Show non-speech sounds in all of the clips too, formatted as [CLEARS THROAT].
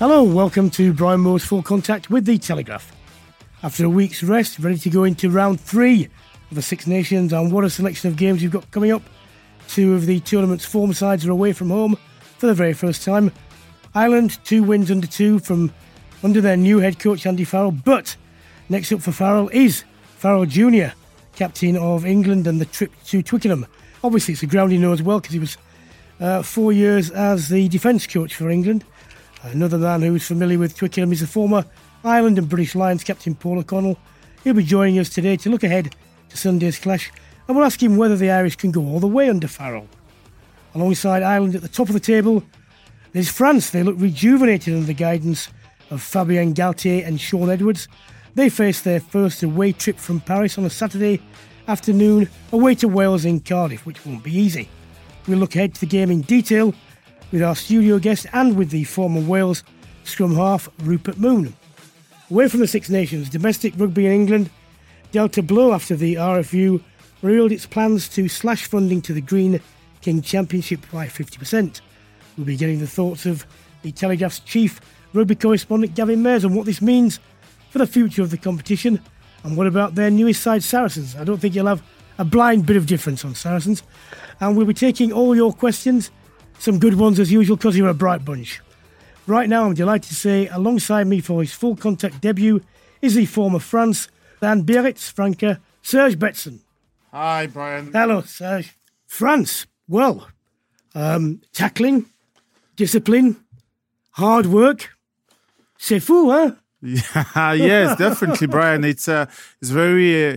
Hello, welcome to Brian Moore's Full Contact with the Telegraph. After a week's rest, ready to go into round three of the Six Nations, and what a selection of games you've got coming up. Two of the tournament's form sides are away from home for the very first time. Ireland, two wins under two from under their new head coach Andy Farrell, but next up for Farrell is Farrell Jr., captain of England, and the trip to Twickenham. Obviously, it's a ground he knows well because he was uh, four years as the defence coach for England. Another man who's familiar with Twickenham is the former Ireland and British Lions captain Paul O'Connell. He'll be joining us today to look ahead to Sunday's clash, and we'll ask him whether the Irish can go all the way under Farrell. Alongside Ireland at the top of the table, there's France. They look rejuvenated under the guidance of Fabien Galthié and Shaun Edwards. They face their first away trip from Paris on a Saturday afternoon away to Wales in Cardiff, which won't be easy. We'll look ahead to the game in detail with our studio guest and with the former Wales scrum half Rupert Moon. Away from the Six Nations, domestic rugby in England dealt a blow after the RFU revealed its plans to slash funding to the Greene King Championship by 50%. We'll be getting the thoughts of the Telegraph's chief rugby correspondent Gavin Mairs on what this means for the future of the competition and what about their newest side Saracens. I don't think you'll have a blind bit of difference on Saracens. And we'll be taking all your questions some good ones as usual because you're a bright bunch. Right now, I'm delighted to say, alongside me for his full contact debut is the former France and Biarritz flanker, Serge Betsen. Hi, Brian. Hello, Serge. France, well, um, tackling, discipline, hard work. C'est fou, huh? [LAUGHS] Yeah, yes, definitely, Brian. It's uh, it's very uh,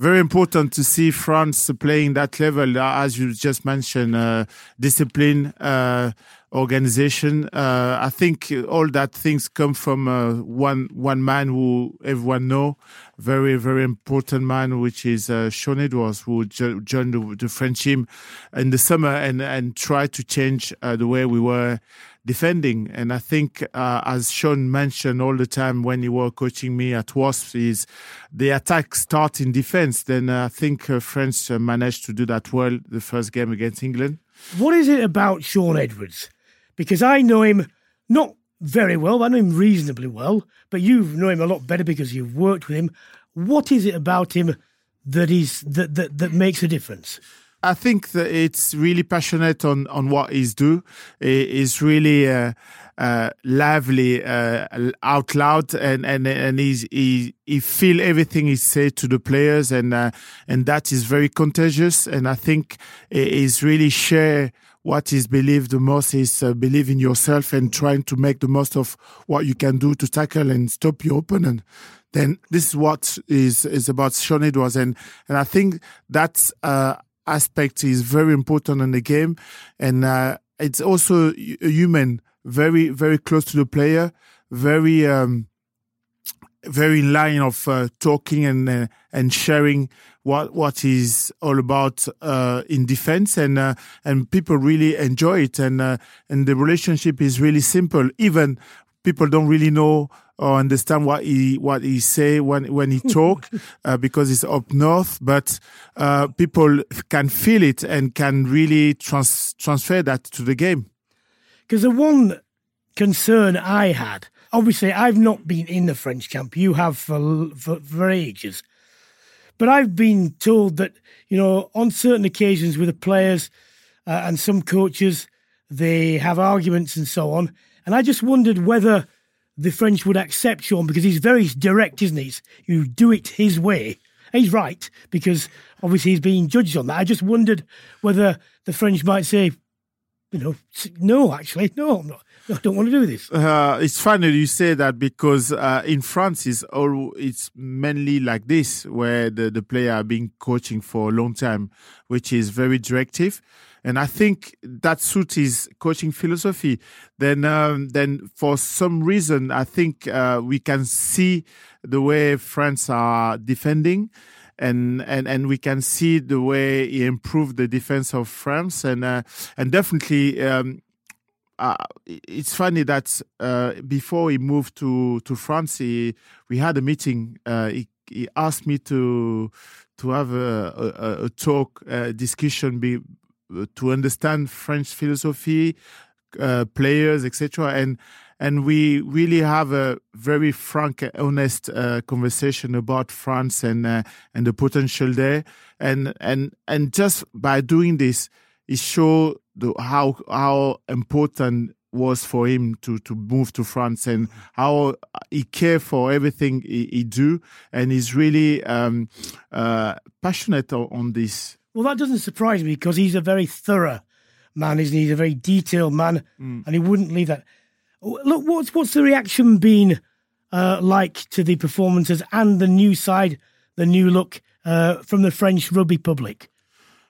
very important to see France playing that level, uh, as you just mentioned, uh, discipline, uh, organization. Uh, I think all that things come from uh, one one man who everyone know, very very important man, which is uh, Shaun Edwards, who jo- joined the, the French team in the summer and and tried to change the way we were defending. And I think, uh, as Shaun mentioned all the time when you were coaching me at Wasps, is the attack start in defense. Then uh, I think uh, France managed to do that well the first game against England. What is it about Shaun Edwards? Because I know him not very well, I know him reasonably well, but you know him a lot better because you've worked with him. What is it about him that is that that, that makes a difference? I think that it's really passionate on, on what he's do. He's really uh, uh, lively, uh, out loud, and and and he's, he he feel everything he say to the players, and uh, and that is very contagious. And I think he's really share what is believed the most is uh, believe in yourself and trying to make the most of what you can do to tackle and stop your opponent then this is what is is about Shaun Edwards and and I think that's uh aspect is very important in the game, and uh, it's also human, very very close to the player, very um, very in line of uh, talking and uh, and sharing what what is all about uh, in defense, and uh, and people really enjoy it, and uh, and the relationship is really simple, even people don't really know or understand what he what he say when when he [LAUGHS] talk uh, because it's up north but uh, people can feel it and can really trans- transfer that to the game. Because the one concern i had obviously i've not been in the french camp you have for for, for ages but i've been told that you know on certain occasions with the players uh, and some coaches they have arguments and so on and i just wondered whether the French would accept Shaun because he's very direct, isn't he? You do it his way. he's right because obviously he's being judged on that. I just wondered whether the French might say, you know, no, actually, no, I'm not. I don't want to do this. Uh, it's funny you say that because uh, in France it's all it's mainly like this, where the the player are being coaching for a long time, which is very directive and I think that suits his coaching philosophy. Then, um, then for some reason, I think uh, we can see the way France are defending. And, and and we can see the way he improved the defense of France and uh, and definitely um, uh, it's funny that uh, before he moved to to France, he, we had a meeting. Uh, he, he asked me to to have a, a, a talk, a discussion be, to understand French philosophy, uh, players, etc. And and we really have a very frank, honest uh, conversation about France and uh, and the potential there. And and and just by doing this, it shows how how important was for him to to move to France and how he care for everything he, he do and he's really um, uh, passionate on, on this well, that doesn't surprise me because he's a very thorough man, isn't he? He's a very detailed man, mm. and he wouldn't leave that. Look, what's what's the reaction been uh, like to the performances and the new side, the new look uh, from the French rugby public?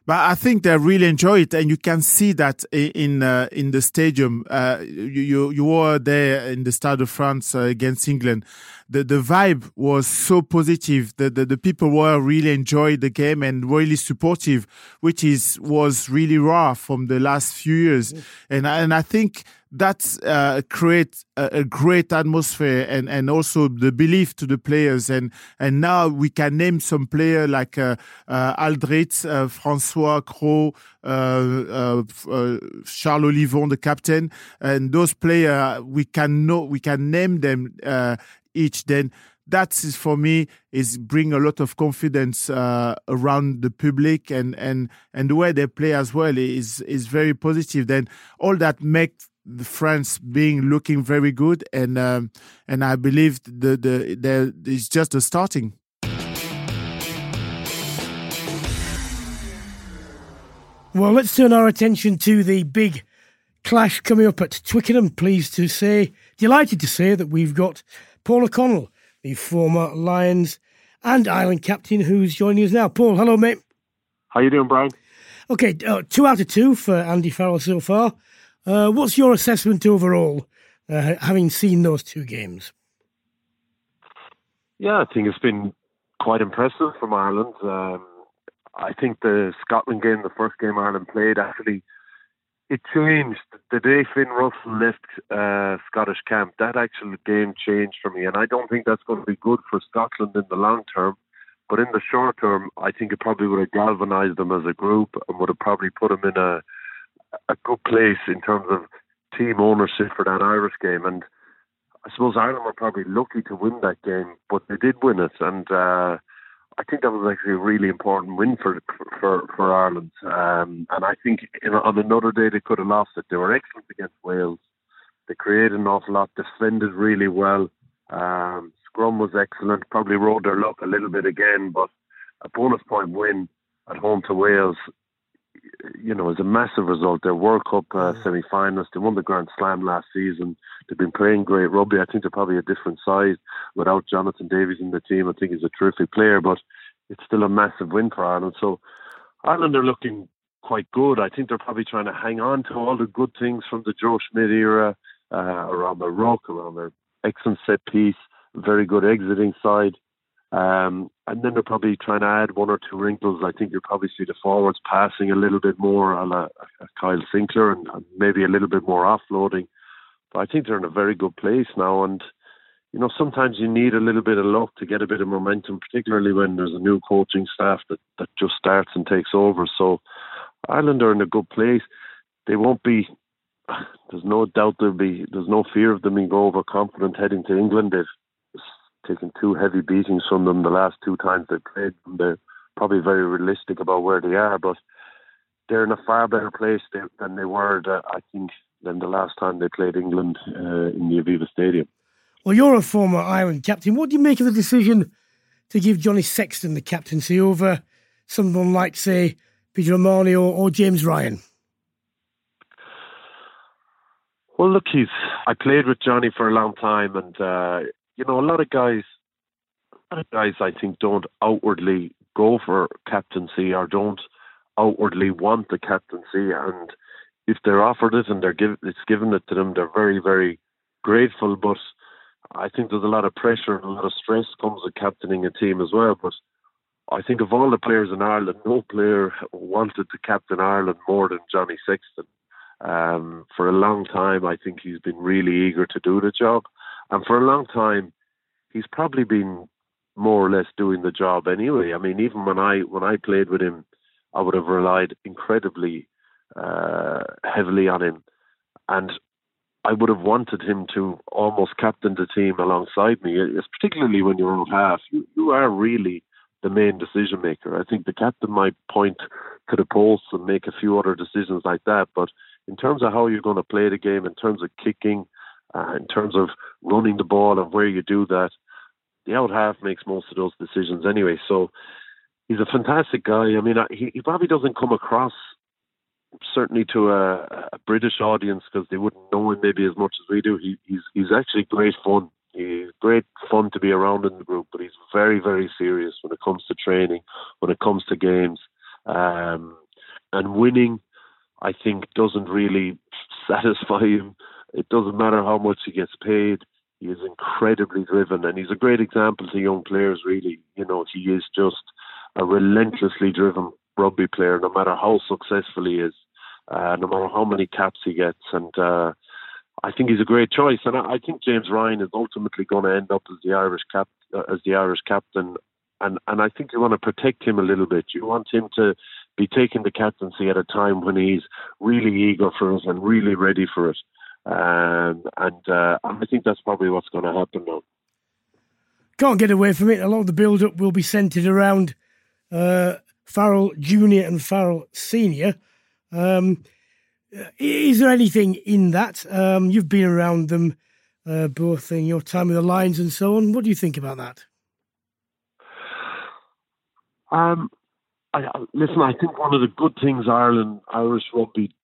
But I think they really enjoy it, and you can see that in uh, in the stadium. Uh, you you were there in the Stade de France uh, against England. The the vibe was so positive. The, the the people were really enjoying the game and really supportive, which is was really rare from the last few years. And and I think that uh, creates a, a, great atmosphere and, and also the belief to the players. And and now we can name some player like uh, uh, Alldritt, uh, Francois Cros, uh, uh, uh, Charles Olivon, the captain, and those players we can know we can name them each. Then that is for me is bring a lot of confidence uh, around the public and and and the way they play as well is is very positive. Then all that makes the France being looking very good, and um, and I believe the the, the it's just a starting. Well, let's turn our attention to the big clash coming up at Twickenham. Pleased to say, delighted to say that we've got Paul O'Connell, the former Lions and Ireland captain, who's joining us now. Paul, hello, mate. How you doing, Brian? Okay, uh, two out of two for Andy Farrell so far. Uh, what's your assessment overall, uh, having seen those two games? Yeah, I think it's been quite impressive from Ireland. Um, I think the Scotland game, the first game Ireland played, actually it changed the day Finn Russell left uh, Scottish camp. That actual game changed for me, and I don't think that's going to be good for Scotland in the long term. But in the short term, I think it probably would have galvanised them as a group and would have probably put them in a a good place in terms of team ownership for that Irish game. And I suppose Ireland were probably lucky to win that game, but they did win it. And uh, I think that was actually a really important win for for for Ireland. Um, and I think in, on another day they could have lost it. They were excellent against Wales. They created an awful lot, defended really well. Um, scrum was excellent. Probably rode their luck a little bit again, but a bonus point win at home to Wales you know, is a massive result. They're World Cup uh, mm. semi-finalists. They won the Grand Slam last season. They've been playing great rugby. I think they're probably a different size without Jonathan Davies in the team. I think he's a terrific player, but it's still a massive win for Ireland. So Ireland are looking quite good. I think they're probably trying to hang on to all the good things from the Joe Schmidt era, uh, around their ruck, around their excellent set piece, very good exiting side. Um, and then they're probably trying to add one or two wrinkles. I think you'll probably see the forwards passing a little bit more a a Kyle Sinckler and, and maybe a little bit more offloading. but I think they're in a very good place now. And you know, sometimes you need a little bit of luck to get a bit of momentum, particularly when there's a new coaching staff that, that just starts and takes over. So Ireland are in a good place. They won't be. [SIGHS] There's no doubt there'll be. There's no fear of them being overconfident heading to England. They've taken two heavy beatings from them the last two times they played. They're probably very realistic about where they are, but they're in a far better place than they were, I think, than the last time they played England uh, in the Aviva Stadium. Well, you're a former Ireland captain. What do you make of the decision to give Johnny Sexton the captaincy over someone like, say, Peter O'Mahony or, or James Ryan? Well, look, he's. I played with Johnny for a long time, and uh, you know, a lot of guys, a lot of guys, I think, don't outwardly go for captaincy or don't outwardly want the captaincy, and if they're offered it and they're give, it's given it to them, they're very, very grateful. But I think there's a lot of pressure and a lot of stress comes with captaining a team as well. But I think of all the players in Ireland, no player wanted to captain Ireland more than Johnny Sexton. Um, for a long time, I think he's been really eager to do the job, and for a long time, he's probably been more or less doing the job anyway. I mean, even when I when I played with him, I would have relied incredibly uh, heavily on him, and I would have wanted him to almost captain the team alongside me. It's particularly when you're on half, you, you are really the main decision maker. I think the captain might point to the post and make a few other decisions like that, but in terms of how you're going to play the game, in terms of kicking, uh, in terms of running the ball and where you do that, the out half makes most of those decisions anyway. So he's a fantastic guy. I mean, he, he probably doesn't come across certainly to a, a British audience because they wouldn't know him maybe as much as we do. He, he's he's actually great fun. He's great fun to be around in the group, but he's very very serious when it comes to training, when it comes to games, um, and winning. I think doesn't really [LAUGHS] satisfy him. It doesn't matter how much he gets paid. He is incredibly driven, and he's a great example to young players. Really, you know, he is just a relentlessly driven rugby player, no matter how successful he is, uh, no matter how many caps he gets. And uh, I think he's a great choice. And I, I think James Ryan is ultimately going to end up as the Irish cap uh, as the Irish captain. And and I think you want to protect him a little bit. You want him to be taking the captaincy at a time when he's really eager for it and really ready for it. Um, and uh, I think that's probably what's going to happen now. Can't get away from it. A lot of the build up will be centred around uh, Farrell Junior and Farrell Senior. Um, is there anything in that? Um, you've been around them uh, both in your time with the Lions and so on. What do you think about that? Um, I, listen, I think one of the good things Ireland Irish rugby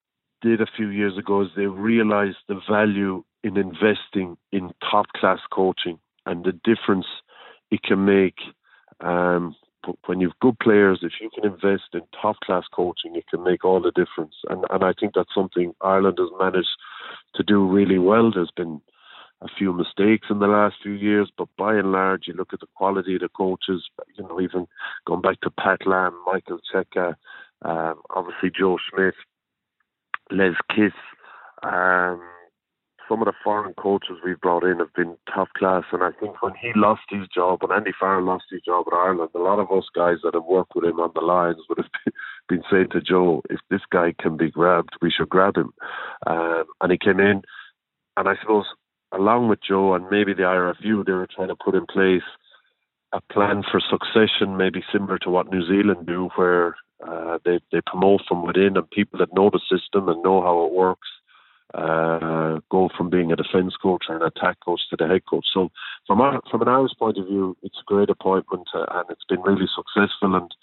did a few years ago is they realised the value in investing in top class coaching and the difference it can make um, when you've good players, if you can invest in top class coaching, it can make all the difference. And and I think that's something Ireland has managed to do really well. There's been a few mistakes in the last few years, but by and large, you look at the quality of the coaches. You know, even going back to Pat Lam, Michael Cheika, um, obviously Joe Schmidt, Les Kiss. Um, some of the foreign coaches we've brought in have been top class. And I think when he lost his job, when Andy Farrell lost his job in Ireland, a lot of us guys that have worked with him on the Lions would have [LAUGHS] been saying to Joe, if this guy can be grabbed, we should grab him. Um, and he came in, and I suppose along with Joe and maybe the IRFU, they were trying to put in place a plan for succession, maybe similar to what New Zealand do, where uh, they they promote from within and people that know the system and know how it works uh, go from being a defence coach or an attack coach to the head coach. So, from our, from an Irish point of view, it's a great appointment uh, and it's been really successful. And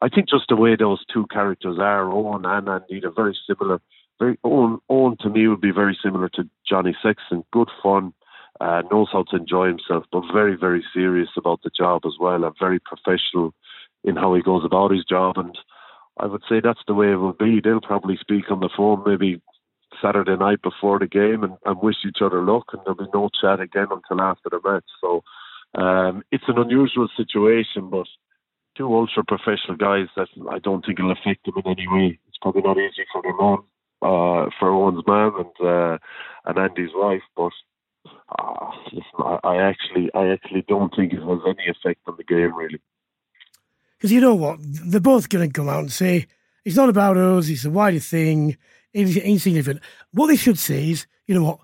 I think just the way those two characters are, Owen and Andy, are very similar. Very Owen, Owen to me would be very similar to Johnny Sexton. Good fun, uh, knows how to enjoy himself, but very very serious about the job as well, and very professional in how he goes about his job. And I would say that's the way it will be. They'll probably speak on the phone maybe Saturday night before the game and, and wish each other luck, and there'll be no chat again until after the match. So um, it's an unusual situation, but two ultra professional guys that I don't think it'll affect them in any way. It's probably not easy for their mom, uh, for Owen's mom, and uh, and Andy's wife. But uh, listen, I, I actually, I actually don't think it has any effect on the game really. Because you know what, they're both going to come out and say it's not about us; it's a wider thing. It's insignificant. What they should say is, you know what,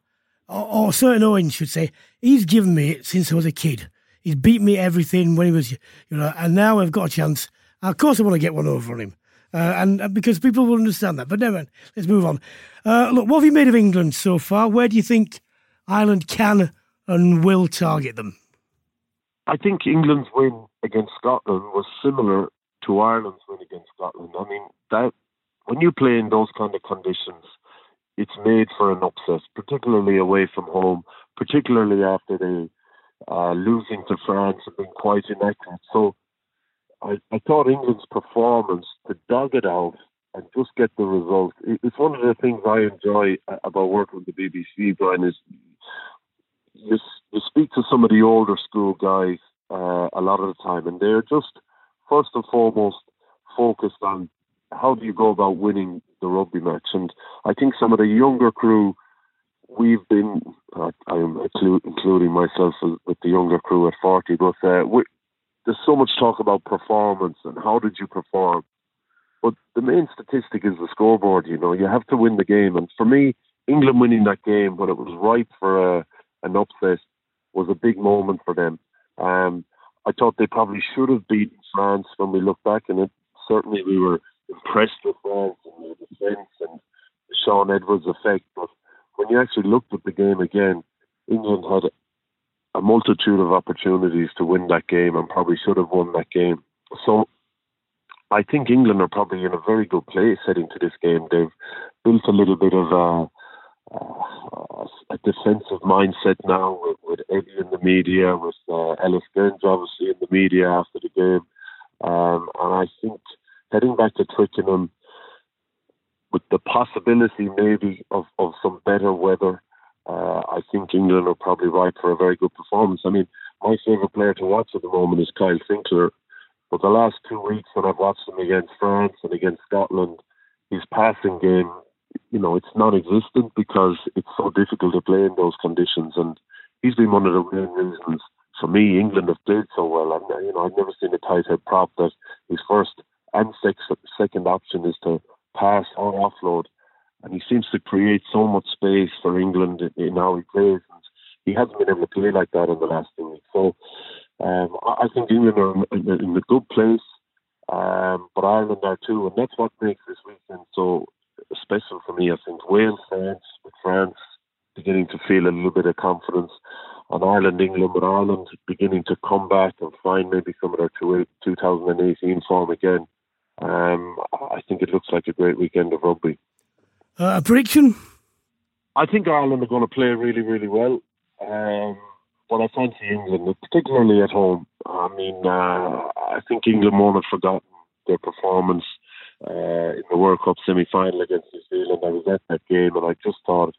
or, or certain Owen should say, he's given me it since I was a kid. He's beat me everything when he was, you know, and now I've got a chance. Of course, I want to get one over on him. Uh, and uh, because people will understand that. But never mind, let's move on. Uh, look, what have you made of England so far? Where do you think Ireland can and will target them? I think England's win against Scotland was similar to Ireland's win against Scotland. I mean, that when you play in those kind of conditions, it's made for an upset, particularly away from home, particularly after they uh, losing to France and being quite inaccurate. So I, I thought England's performance to dog it out and just get the result. It's one of the things I enjoy about working with the BBC, Brian, is you, you speak to some of the older school guys uh, a lot of the time, and they're just first and foremost focused on how do you go about winning the rugby match. And I think some of the younger crew, we've been, uh, I'm including myself with the younger crew at 40, but uh, we, there's so much talk about performance and how did you perform. But the main statistic is the scoreboard. You know, you have to win the game. And for me, England winning that game when it was ripe for a, an upset was a big moment for them. Um, I thought they probably should have beaten France when we look back, and it certainly we were impressed with France and the defence and the Shaun Edwards effect. But when you actually looked at the game again, England had a multitude of opportunities to win that game and probably should have won that game. So I think England are probably in a very good place heading to this game. They've built a little bit of a, a defensive mindset now with, with, Eddie in the media, with uh, Ellis Genge obviously in the media after the game. Um, and I think heading back to Twickenham with the possibility maybe of, of some better weather uh, I think England are probably right for a very good performance. I mean, my favourite player to watch at the moment is Kyle Sinckler. But the last two weeks when I've watched him against France and against Scotland, his passing game, you know, it's non-existent because it's so difficult to play in those conditions. And he's been one of the main reasons for me England have played so well. And you know, I've never seen a tight head prop that his first and second option is to pass or offload and he seems to create so much space for England in how he plays. And he hasn't been able to play like that in the last two weeks. So um, I think England are in a good place, um, but Ireland are too, and that's what makes this weekend so special for me. I think Wales, France, with France beginning to feel a little bit of confidence, and Ireland, England, with Ireland beginning to come back and find maybe some of their 2018 form again. Um, I think it looks like a great weekend of rugby. Uh, a prediction? I think Ireland are going to play really, really well. Um, but I fancy England, particularly at home. I mean, uh, I think England won't have forgotten their performance uh, in the World Cup semi final against New Zealand. I was at that game and I just thought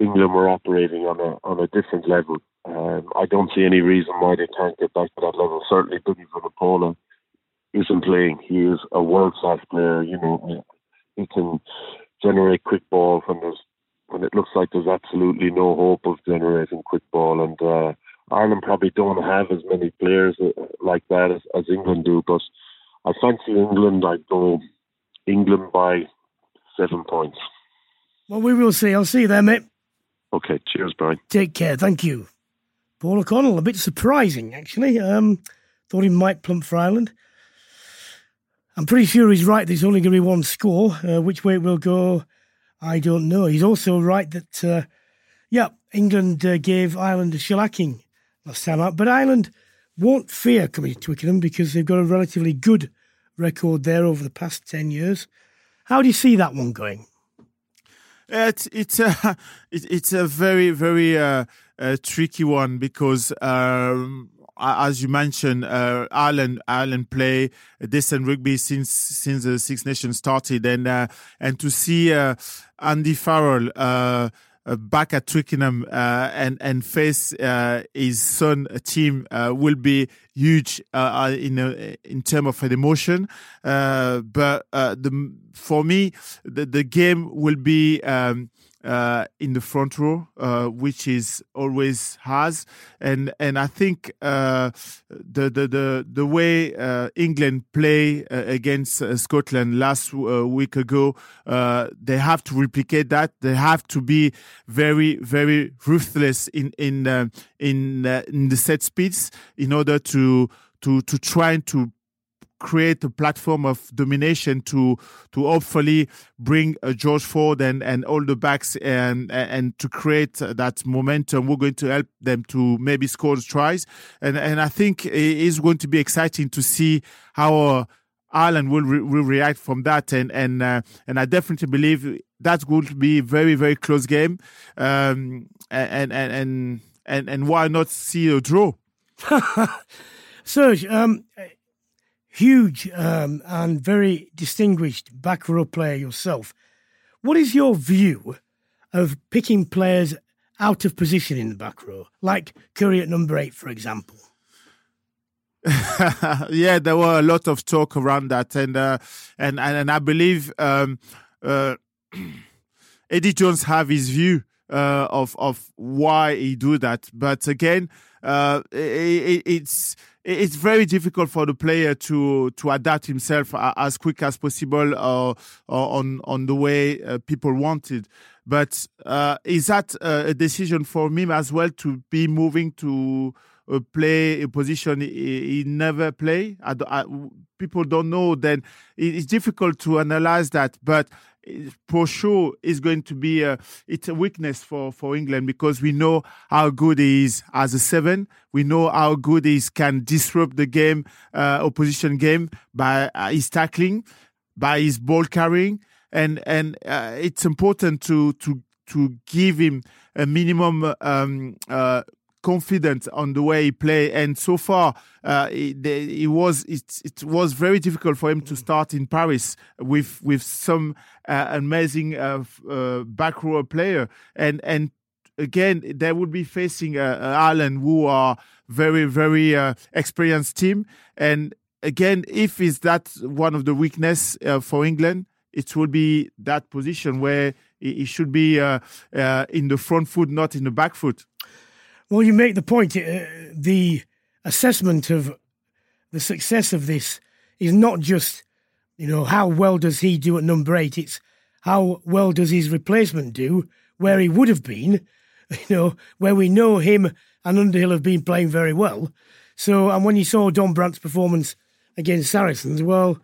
England were operating on a on a different level. Um, I don't see any reason why they can't get back to that level. Certainly, Billy Vunipola isn't playing. He is a world class player. You know, he can generate quick ball when there's when it looks like there's absolutely no hope of generating quick ball. And uh, Ireland probably don't have as many players uh, like that as, as England do. But I fancy England. I'd go England by seven points. Well, we will see. I'll see you there, mate. Okay. Cheers, Brian. Take care. Thank you. Paul O'Connell, a bit surprising, actually. Um, thought he might plump for Ireland. I'm pretty sure he's right. There's only going to be one score. Uh, which way it will go, I don't know. He's also right that, uh, yeah, England uh, gave Ireland a shellacking last time out, but Ireland won't fear coming to Twickenham because they've got a relatively good record there over the past 10 years. How do you see that one going? It's it's [LAUGHS] a it's a very very uh, uh, tricky one because um, as you mentioned, uh, Ireland Ireland play decent rugby since since the Six Nations started, and uh, and to see uh, Andy Farrell. Uh, uh, back at Twickenham uh, and and face his son team will be huge in in terms of emotion. but the, for me, the, the game will be um, uh, in the front row, uh, which is always has, and and I think uh, the, the the the way uh, England play uh, against uh, Scotland last week ago, they have to replicate that. They have to be very very ruthless in in in in the set speeds in order to to to try to create a platform of domination to to hopefully bring uh, George Ford and and all the backs and and to create that momentum. We're going to help them to maybe score tries, and and I think it is going to be exciting to see how. Uh, Ireland will, re- will react from that, and and uh, and I definitely believe that's going to be a very very close game, um, and and and and and why not see a draw? [LAUGHS] Serge, um, huge um, and very distinguished back row player yourself. What is your view of picking players out of position in the back row, like Curry at number eight, for example? [LAUGHS] yeah, there were a lot of talk around that, and uh, and, and I believe um, uh, [CLEARS THROAT] Eddie Jones have his view uh, of of why he do that, but again, uh, it, it's it's very difficult for the player to to adapt himself as quick as possible uh, on on the way uh, people wanted. But uh, is that uh, a decision for him as well to be moving to uh, play a position he, he never play? I, I, people don't know. Then it's difficult to analyze that, but for sure is going to be a it's a weakness for for England because we know how good he is as a seven. We know how good he is, can disrupt the game, uh, opposition game by uh, his tackling, by his ball carrying, and and uh, it's important to to to give him a minimum um, uh, confident on the way he play. And so far, uh, it, it, was it, it was very difficult for him to start in Paris with with some uh, amazing uh, uh back row player. And and again, they would be facing uh, Ireland, who are very very uh, experienced team. And again, if is that one of the weakness for England, it will be that position where he should be in the front foot, not in the back foot. Well, you make the point. Uh, the assessment of the success of this is not just, you know, how well does he do at number eight. It's how well does his replacement do where he would have been, [LAUGHS] you know, where we know him and Underhill have been playing very well. So, and when you saw Dombrandt's performance against Saracens, well,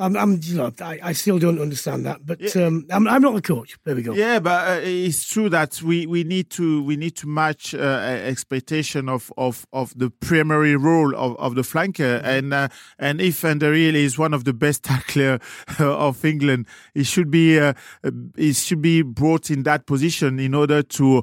I'm, I'm you know, I, I still don't understand that, but yeah. um, I'm, I'm not the coach. There we go. Yeah, but uh, it's true that we, we need to we need to match uh, expectation of, of, of the primary role of, of the flanker, mm-hmm. and uh, and if Underhill is one of the best [LAUGHS] tackler of England, he should be uh, he should be brought in that position in order to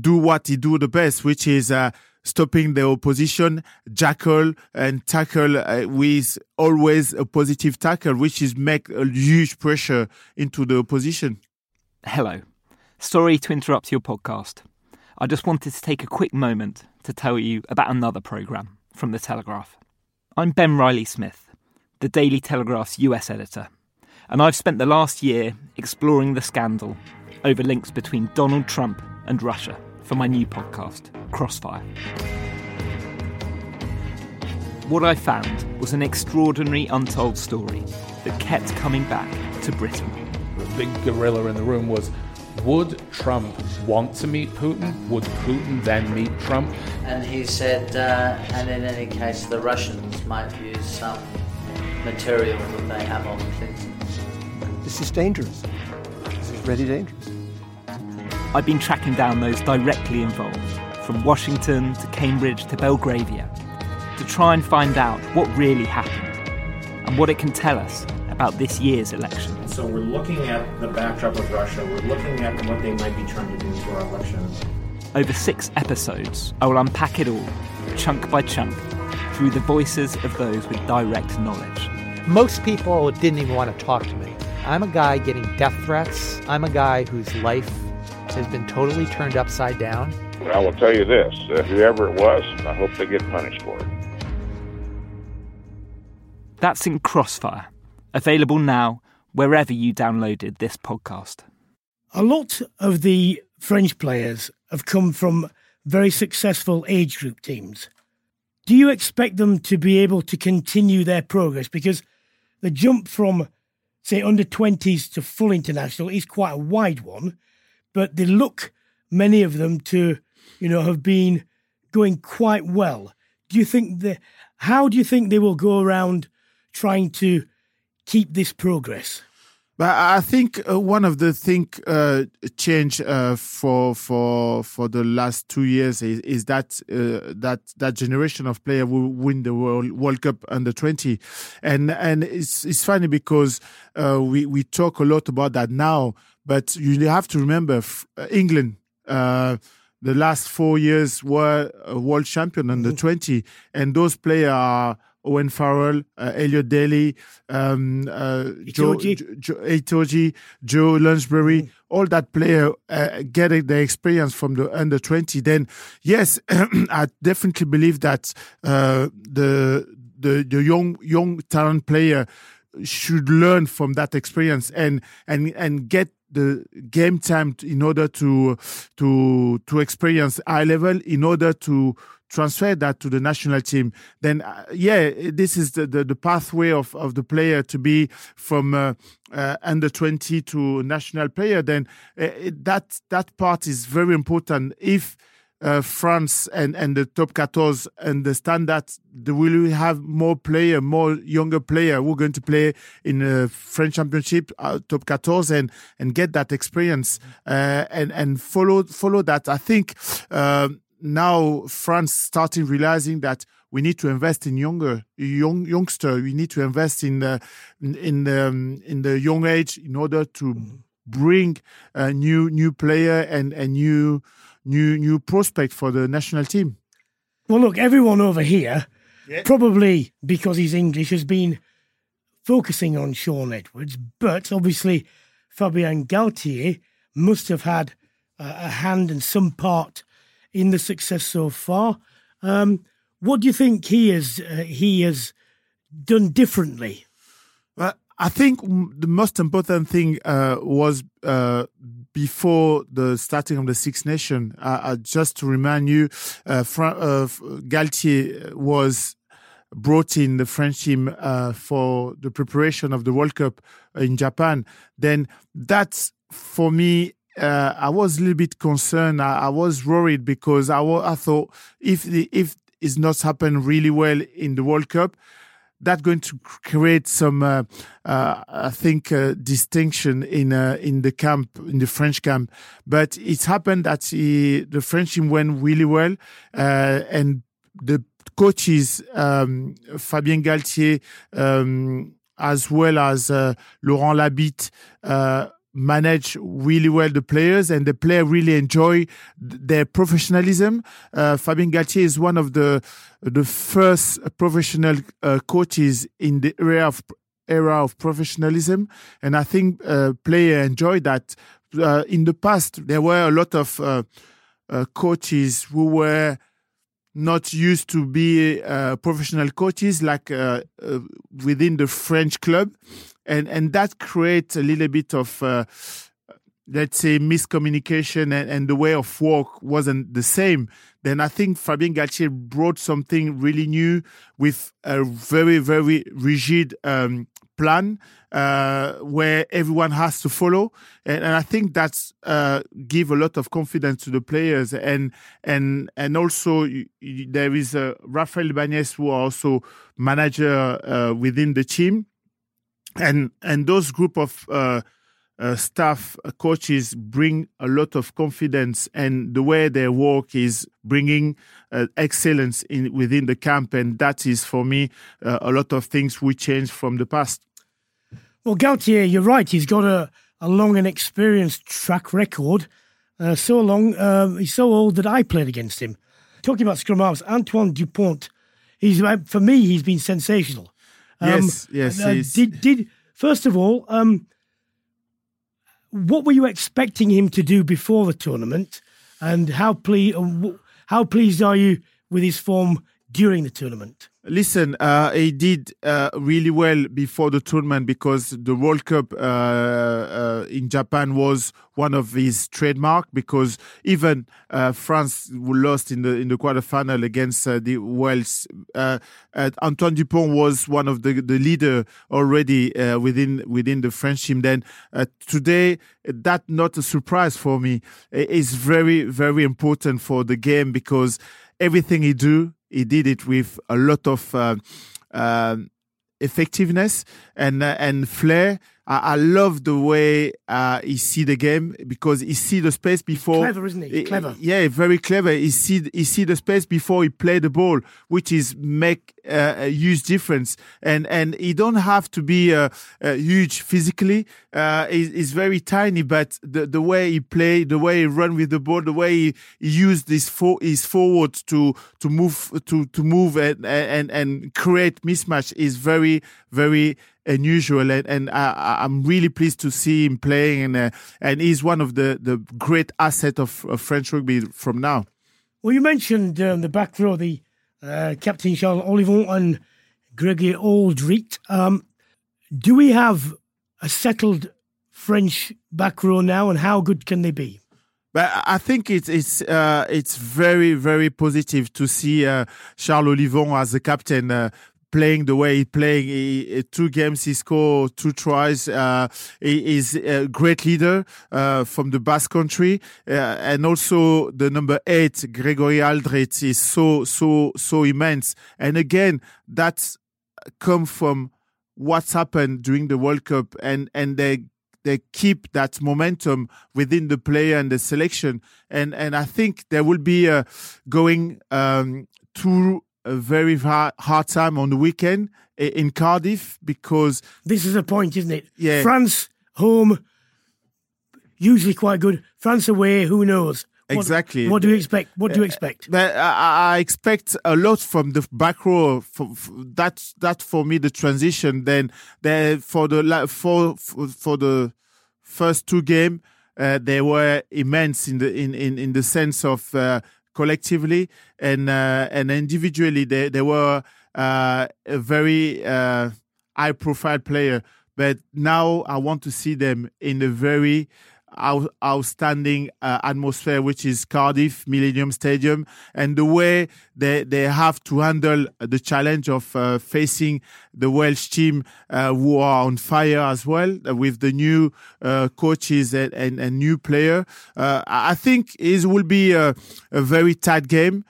do what he do the best, which is uh, stopping the opposition, jackal and tackle uh, with always a positive tackle, which is make a huge pressure into the opposition. Hello. Sorry to interrupt your podcast. I just wanted to take a quick moment to tell you about another programme from The Telegraph. I'm Ben Riley Smith, the Daily Telegraph's US editor, and I've spent the last year exploring the scandal over links between Donald Trump and Russia for my new podcast, Crossfire. What I found was an extraordinary untold story that kept coming back to Britain. The big gorilla in the room was would Trump want to meet Putin? Would Putin then meet Trump? And he said, uh, and in any case, the Russians might use some material that they have on Clinton. This is dangerous. This is really dangerous. I've been tracking down those directly involved, from Washington to Cambridge to Belgravia, to try and find out what really happened and what it can tell us about this year's election. So we're looking at the backdrop of Russia, we're looking at what they might be trying to do for our election. Over six episodes, I will unpack it all, chunk by chunk, through the voices of those with direct knowledge. Most people didn't even want to talk to me. I'm a guy getting death threats. I'm a guy whose life has been totally turned upside down. I will tell you this uh, whoever it was, I hope they get punished for it. That's in Crossfire, available now wherever you downloaded this podcast. A lot of the French players have come from very successful age group teams. Do you expect them to be able to continue their progress? Because the jump from, say, under 20s to full international is quite a wide one, but they look, many of them, to, you know, have been going quite well. Do you think the, how do you think they will go around trying to keep this progress? But I think uh, one of the thing uh, change uh, for for for the last two years is, is that uh, that that generation of player will win the World World Cup under twenty, and and it's it's funny because uh, we we talk a lot about that now, but you have to remember uh, England. the last four years were a world champion under mm-hmm. 20 and those players are Owen Farrell, uh, Elliot Daly, um, uh, Joe, Itoje, Joe Launchbury, mm. all that player uh, getting the experience from the under 20, then yes, [CLEARS THROAT] I definitely believe that uh, the, the, the young, young talent player should learn from that experience and, and, and get the game time in order to to to experience high level in order to transfer that to the national team, then uh, yeah, this is the, the, the, pathway of, of the player to be from uh, uh, under 20 to national player. Then uh, that that part is very important. If uh, France and, and the top 14 understand that they will have more player, more younger player who are going to play in the French Championship, uh, top 14, and and get that experience uh, and and follow follow that. I think. Um, now France starting realizing that we need to invest in younger young youngster. We need to invest in the in, in the um, in the young age in order to mm-hmm. bring a new new player and a new new new prospect for the national team. Well, look, everyone over here, yeah. probably because he's English, has been focusing on Shaun Edwards, but obviously Fabien Galthié must have had a hand and some part in the success so far. Um, what do you think he has uh, he has done differently? I think the most important thing uh, was uh, before the starting of the Six Nation. Uh, just to remind you, uh, uh, Galthié was brought in the French team uh, for the preparation of the World Cup in Japan. Then that's for me uh, I was a little bit concerned. I, I was worried because I, I thought if the, if it's not happened really well in the World Cup, that's going to create some, uh, uh, I think, uh, distinction in uh, in the camp, in the French camp. But it happened that he, the French team went really well, uh, and the coaches, um, Fabien Galthié, um, as well as uh, Laurent Labit manage really well the players and the player really enjoy their professionalism. Uh, Fabien Galthié is one of the the first professional uh, coaches in the area of era of professionalism, and I think uh, player enjoy that. Uh, in the past, there were a lot of uh, uh, coaches who were not used to be uh, professional coaches like within the French club, and and that creates a little bit of uh, let's say miscommunication and, and, the way of work wasn't the same. Then I think Fabien Galthié brought something really new with a very very rigid um, plan uh, where everyone has to follow, and, and I think that's uh, give a lot of confidence to the players, and and and also there is uh, Rafael Ibanez who are also manager uh, within the team, and and those group of uh, uh, staff uh, coaches bring a lot of confidence and the way they work is bringing uh, excellence in within the camp and that is for me uh, a lot of things we changed from the past well, Galthié, you're right. He's got a, a long and experienced track record. Uh, so long, um, he's so old that I played against him. Talking about scrum halves, Antoine Dupont. He's for me, he's been sensational. Um, yes, yes. Uh, did did first of all, um, what were you expecting him to do before the tournament, and how ple- uh, how pleased are you with his form during the tournament? Listen, uh, he did uh, really well before the tournament because the World Cup uh, uh in Japan was one of his trademark. Because even uh, France lost in the in the quarterfinal against uh, the Wales, Antoine Dupont was one of the the leader already within within the French team. Then today, that not a surprise for me. It's very very important for the game because everything he do he did it with a lot of uh, uh, effectiveness and uh, and flair I, I love the way uh, he see the game because he see the space before. Clever, isn't he? Clever. Yeah, very clever. He see he see the space before he play the ball, which is make uh, huge difference. And and he don't have to be uh, uh, huge physically. Uh, he's, very tiny, but the the way he play, the way he run with the ball, the way he, he use this for his forward to to move to to move and and and create mismatch is very very unusual, and, and I, am really pleased to see him playing, and uh, and he's one of the the great asset of, of French rugby from now. Well, you mentioned um, the back row, the uh, captain Charles Ollivon and Gregory Alldritt. Um, do we have a settled French back row now, and how good can they be? But I think it's it's uh, it's very very positive to see uh, Charles Ollivon as the captain uh, playing the way he playing. He, two games he scored two tries. Uh, he is a great leader uh, from the Basque Country, uh, and also the number eight Gregory Alldritt is so so so immense. And again, that's come from what's happened during the World Cup, and and they they keep that momentum within the player and the selection. And and I think there will be going um, through a very hard time on the weekend in Cardiff because this is a point, isn't it? Yeah, France home usually quite good. France away, who knows? What, exactly. What do you expect? What do you expect? Uh, I, I, expect a lot from the back row. For, for, that that for me the transition. Then the, for the for for the first two game, uh, they were immense in the in in, in the sense of. Uh, collectively and uh, and individually they they were uh, a very uh, high profile player. But now I want to see them in a very out, outstanding uh, atmosphere, which is Cardiff Millennium Stadium, and the way they they have to handle the challenge of uh, facing the Welsh team uh, who are on fire as well uh, with the new uh, coaches and, and, and, new player. Uh, I think it will be a, a very tight game.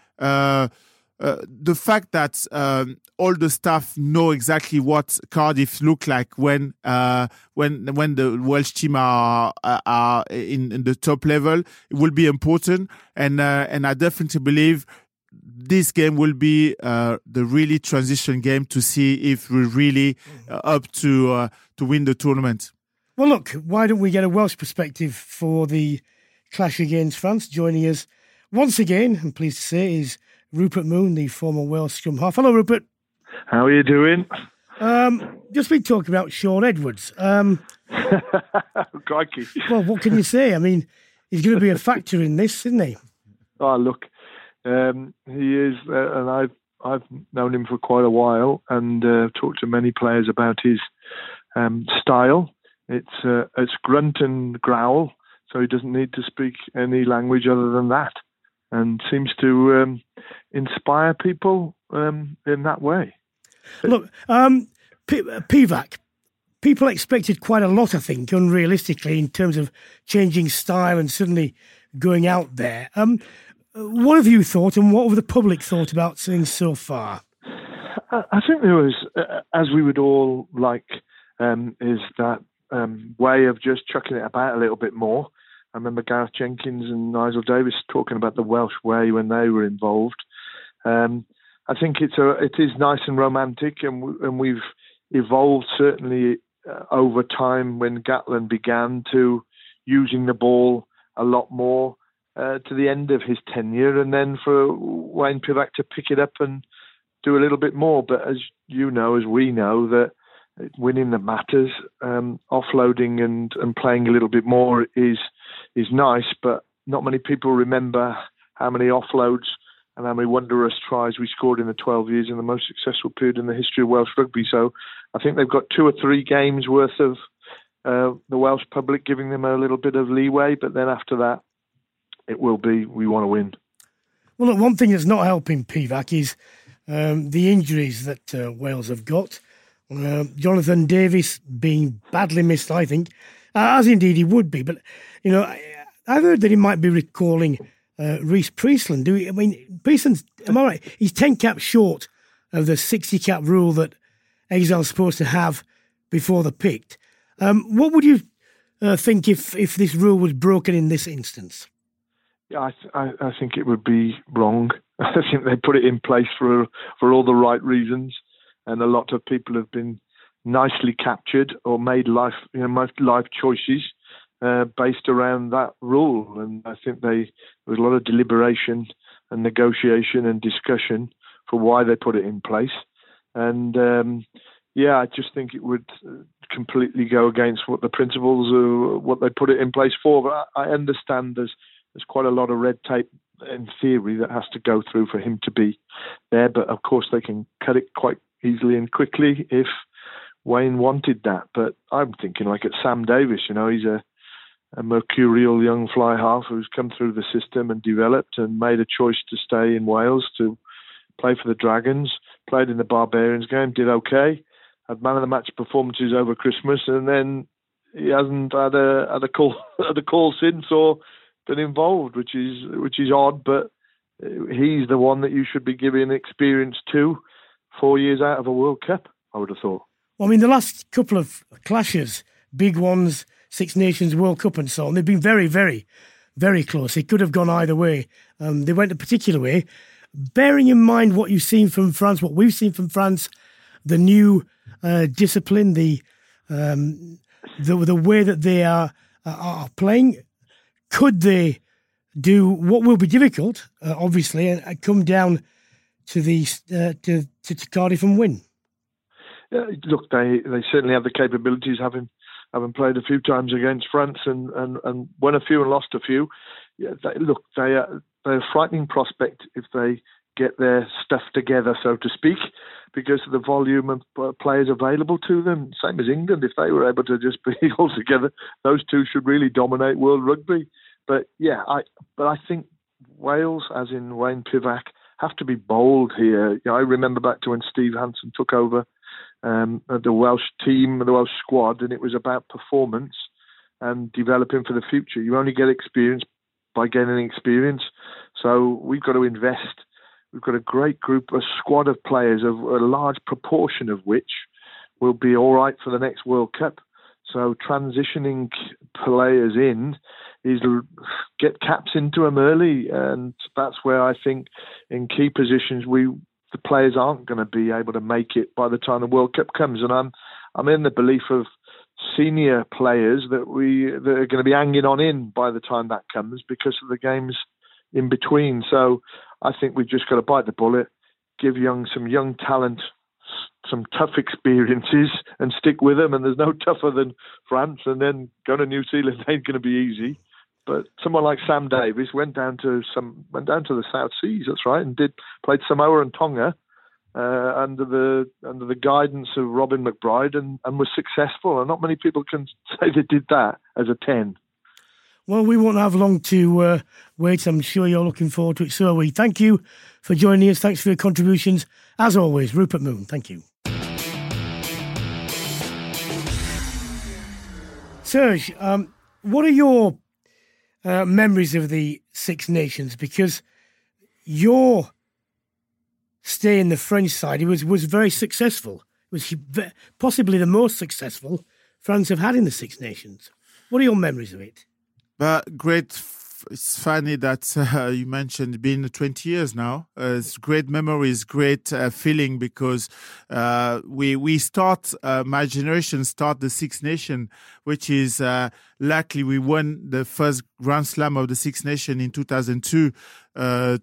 Uh, the fact that um, all the staff know exactly what Cardiff look like when uh, when when the Welsh team are uh, are in, in the top level will be important and uh, and I definitely believe this game will be uh, the really transition game to see if we're really up to to win the tournament. Well, look, why don't we get a Welsh perspective for the clash against France? Joining us once again, I'm pleased to say, is Rupert Moon, the former Wales scrum half. Hello, Rupert. How are you doing? Um, just been talking about Shaun Edwards. Um, [LAUGHS] Crikey. Well, what can you say? I mean, he's going to be a factor in this, isn't he? Oh, [LAUGHS] look, um, he is, uh, and I've I've known him for quite a while, and uh, talked to many players about his um, style. It's uh, it's grunt and growl, so he doesn't need to speak any language other than that and seems to um, inspire people um, in that way. Look, um, P- Pivac, people expected quite a lot, I think, unrealistically, in terms of changing style and suddenly going out there. Um, what have you thought, and what have the public thought about things so far? I think there was, uh, as we would all like, um, is that um, way of just chucking it about a little bit more. I remember Gareth Jenkins and Nigel Davies talking about the Welsh way when they were involved. Um, I think it's a it is nice and romantic, and and we've evolved certainly uh, over time when Gatland began to using the ball a lot more uh, to the end of his tenure, and then for Wayne Pivac to pick it up and do a little bit more. But as you know, as we know, that winning the matters. Um, offloading and, and playing a little bit more is is nice, but not many people remember how many offloads and how many wondrous tries we scored in the 12 years in the most successful period in the history of Welsh rugby. So I think they've got two or three games worth of uh, the Welsh public giving them a little bit of leeway, but then after that, it will be we want to win. Well, look, one thing that's not helping Pivac is um, the injuries that uh, Wales have got. Uh, Jonathan Davies being badly missed, I think, as indeed he would be. But, you know, I, have heard that he might be recalling uh, Rhys Priestland. Do we, I mean, Priestland's, am I right? He's 10 caps short of the 60 cap rule that Exile's supposed to have before the picked. Um, what would you uh, think if, if this rule was broken in this instance? Yeah, I, I, I think it would be wrong. [LAUGHS] I think they put it in place for for all the right reasons, and a lot of people have been nicely captured or made life you know most life choices uh, based around that rule. And I think they there was a lot of deliberation and negotiation and discussion for why they put it in place. And um, yeah, I just think it would uh, completely go against what the principles of what they put it in place for. But I understand there's there's quite a lot of red tape in theory that has to go through for him to be there. But of course, they can cut it quite easily and quickly if Wayne wanted that. But I'm thinking like at Sam Davies, you know, he's a a mercurial young fly half who's come through the system and developed and made a choice to stay in Wales to play for the Dragons, played in the Barbarians game, did okay, had man of the match performances over Christmas, and then he hasn't had a had a call [LAUGHS] had a call since or been involved, which is which is odd, but he's the one that you should be giving experience to four years out of a World Cup, I would have thought. Well, I mean, the last couple of clashes, big ones, Six Nations World Cup and so on. They've been very, very, very close. It could have gone either way. Um, they went a particular way. Bearing in mind what you've seen from France, what we've seen from France, the new uh, discipline, the, um, the the way that they are uh, are playing, could they do what will be difficult, uh, obviously, and come down to the uh, to, to Cardiff and win? Yeah, look, they they certainly have the capabilities, having having played a few times against France and, and, and won a few and lost a few. Yeah, they, look, they are they're a frightening prospect if they get their stuff together, so to speak, because of the volume of uh, players available to them. Same as England, if they were able to just [LAUGHS] be all together, those two should really dominate world rugby. But yeah, I but I think Wales, as in Wayne Pivac, have to be bold here. You know, I remember back to when Steve Hansen took over um, the Welsh team, the Welsh squad, and it was about performance and developing for the future. You only get experience by gaining experience. So we've got to invest. We've got a great group, a squad of players, of a large proportion of which will be all right for the next World Cup. So transitioning players in is get caps into them early, and that's where I think in key positions we the players aren't going to be able to make it by the time the World Cup comes. And I'm I'm in the belief of senior players that we that are going to be hanging on in by the time that comes because of the games in between. So I think we've just got to bite the bullet, give young some young talent some tough experiences and stick with them. And there's no tougher than France. And then going to New Zealand [LAUGHS] ain't going to be easy. But someone like Sam Davies went down to some went down to the South Seas. That's right, and did played Samoa and Tonga uh, under the under the guidance of Robin McBryde, and, and was successful. And not many people can [LAUGHS] say they did that as a ten. Well, we won't have long to uh, wait. I'm sure you're looking forward to it. So are we. Thank you for joining us. Thanks for your contributions. As always, Rupert Moon. Thank you. Serge, um, what are your uh, memories of the Six Nations because your stay in the French side was was very successful. It was possibly the most successful France have had in the Six Nations. What are your memories of it? But great it's funny that [LAUGHS] uh, you mentioned being 20 years now. Uh, it's great memories, great uh, feeling because uh, we we start uh, my generation start the Six Nation, which is uh, luckily we won the first Grand Slam of the Six Nation in 2002.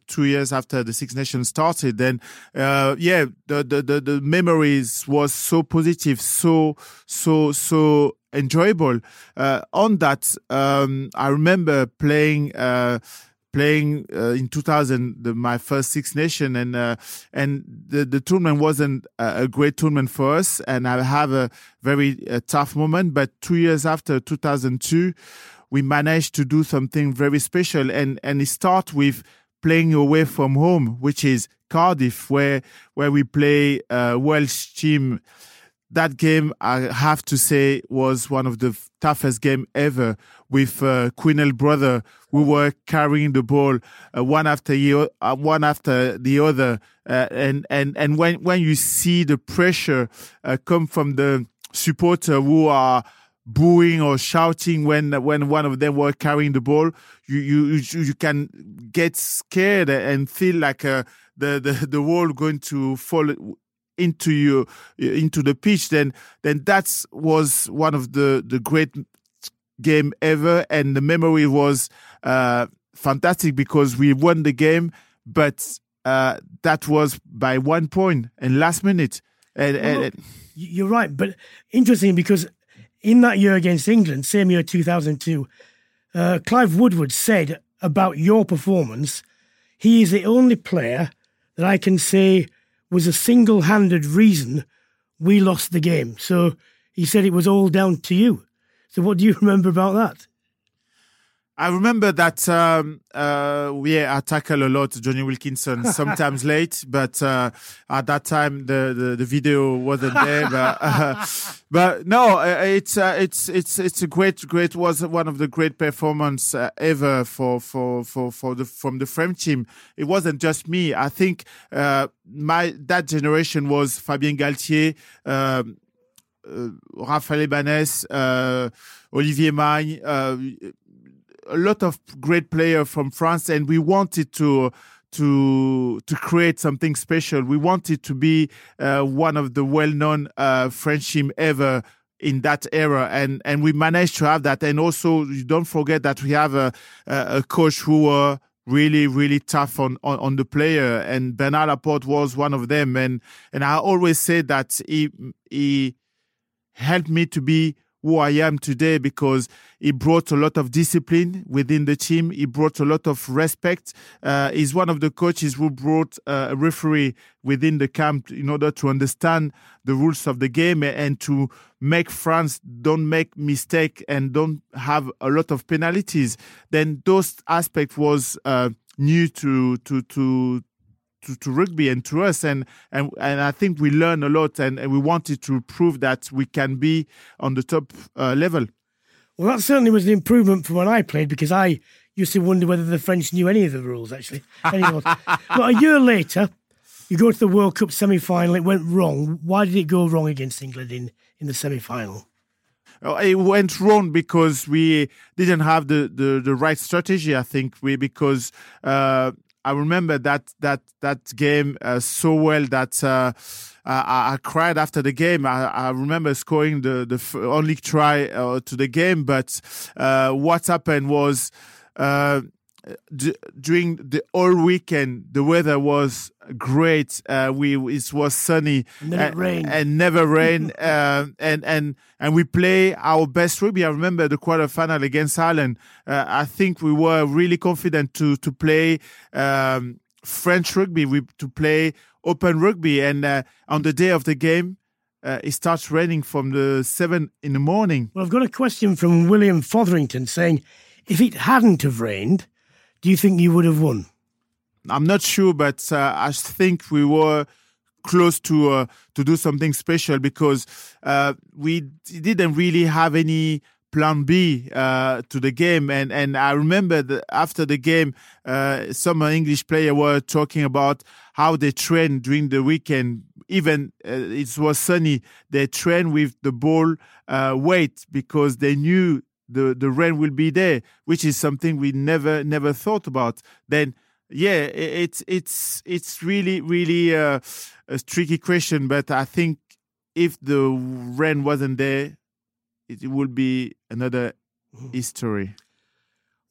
two years after the Six Nations started, then yeah, the, the the the memories was so positive, so so so enjoyable. Uh, on that, um, I remember playing uh, playing uh, in 2000 the, my first Six Nation and uh, and the the tournament wasn't a, a, great tournament for us and I have a very uh, tough moment but two years after 2002 we managed to do something very special and and it starts with playing away from home which is Cardiff where where we play uh, Welsh team that game, I have to say, was one of the toughest game ever. With uh, Quinnell brother, we were carrying the ball uh, one after the, uh, one after the other, uh, and and and when when you see the pressure uh, come from the supporter who are booing or shouting when when one of them were carrying the ball, you you you can get scared and feel like uh, the the the world going to fall into you into the pitch, then then that was one of the the great game ever, and the memory was uh, fantastic because we won the game, but uh, that was by one point and last minute. And, well, and, you're right, but interesting because in that year against England, same year 2002, uh, Clive Woodward said about your performance, he is the only player that I can say was a single handed reason we lost the game. So he said it was all down to you. So what do you [LAUGHS] remember about that? I remember that um, uh, yeah, I tackle a lot Jonny Wilkinson, [LAUGHS] sometimes late, but uh, at that time the, the, the video wasn't there. but uh, [LAUGHS] but no, uh, it's uh, it's it's it's a great great was one of the great performance uh, ever for for for for the from the French team. It wasn't just me. I think my that generation was Fabien Galthié. Um, Raphaël Ibanez, Olivier Magne, a lot of great players from France, and we wanted to to to create something special. We wanted to be uh, one of the well-known uh, French team ever in that era, and and we managed to have that. And also, you don't forget that we have a a coach who were really really tough on, on on the player, and Bernard Laporte was one of them. And and I always say that he he helped me to be who I am today because he brought a lot of discipline within the team. He brought a lot of respect. Uh, he's one of the coaches who brought uh, a referee within the camp in order to understand the rules of the game and to make France don't make mistake and don't have a lot of penalties. Then those aspect was uh, new to to to to, to, rugby and to us and, and and I think we learn a lot and, and we wanted to prove that we can be on the top uh, level. Well, that certainly was an improvement from when I played because I used to wonder whether the French knew any of the rules actually. [LAUGHS] But a year later, you go to the World Cup semi final. It went wrong. Why did it go wrong against England in, in the semi final? Uh, it went wrong because we didn't have the, the, the right strategy. I think we because uh, I remember that that that game uh, so well that uh, I, I, cried after the game. I, I remember scoring the the only try uh, to the game, but uh, what happened was uh, d- during the whole weekend the weather was great. Uh, we it was sunny and, and, and never rain. [LAUGHS] uh, and and and we play our best rugby. I remember the quarterfinal against Ireland. Uh, I think we were really confident to to play um, French rugby. We to play open rugby. And uh, on the day of the game. Uh, it starts raining from the seven in the morning. Well, I've got a question from William Fotherington saying, if it hadn't have rained, do you think you would have won? I'm not sure, but uh, I think we were close to uh, to do something special because uh, we didn't really have any plan B uh, to the game. And and I remember that after the game, uh, some English players were talking about how they train during the weekend. Even uh, it was sunny, they train with the ball uh, weight because they knew the the rain will be there, which is something we never never thought about. Then yeah, it's it's it's really really uh, a tricky question, but I think if the rain wasn't there, it would be another history.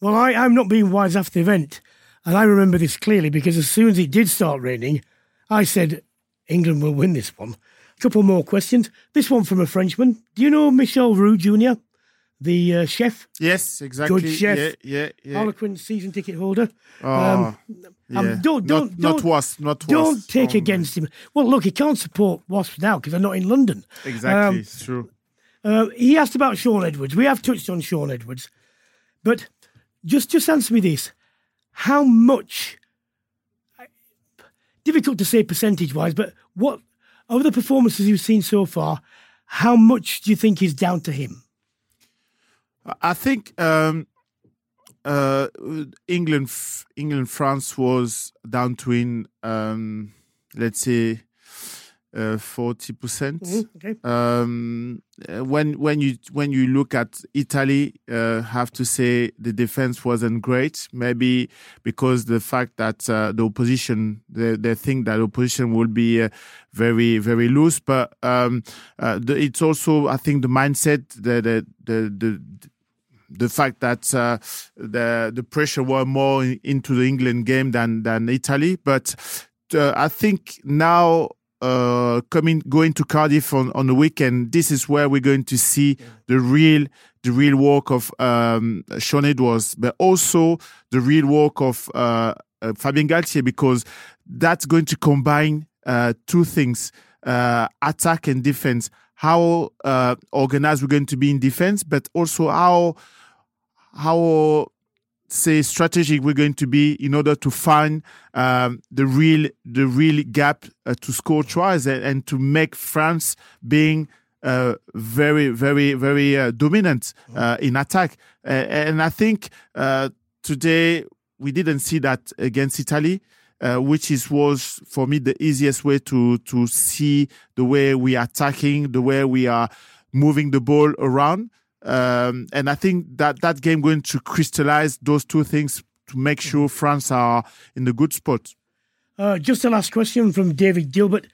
Well, I, I'm not being wise after the event, and I remember this clearly because as soon as it did start raining, I said England will win this one. A couple more questions. This one from a Frenchman. Do you know Michel Roux Jr.? The uh, chef. Yes, exactly. Good chef. Yeah, yeah, yeah. Harlequin season ticket holder. Oh, um, yeah. um, don't, don't, not, don't, not was, not was. Don't take Oh, against him. Well, look, he can't support Wasps now because they're not in London. Exactly, Um, it's true. Uh, he asked about Shaun Edwards. We have touched on Shaun Edwards, but just just answer me this: How much? Difficult to say percentage wise, but what of the performances you've seen so far? How much do you think is down to him? I think um, uh, England, England, France was down to in um, let's say uh, forty percent. Mhm, okay. Um, uh, when when you when you look at Italy, uh, have to say the defense wasn't great. Maybe because the fact that uh, the opposition they, they think that opposition will be uh, very very loose, but um, uh, the, it's also I think the mindset the the the, the the fact that uh, the the pressure were more in, into the England game than than Italy. But uh, I think now uh, coming going to Cardiff on, on the weekend, this is where we're going to see the real the real work of um, Shaun Edwards, but also the real work of uh, uh, Fabien Galthié because that's going to combine uh, two things: uh, attack and defense. How uh, organized we're going to be in defense, but also how how say strategic we're going to be in order to find um, the real the real gap uh, to score tries and, and to make France being uh, very very very uh, dominant uh, in attack. Uh, and I think uh, today we didn't see that against Italy uh, which is was for me the easiest way to to see the way we are attacking the way we are moving the ball around um, and I think that that game going to crystallize those two things to make sure France are in the good spot. Uh, just a last question from David Gilbert.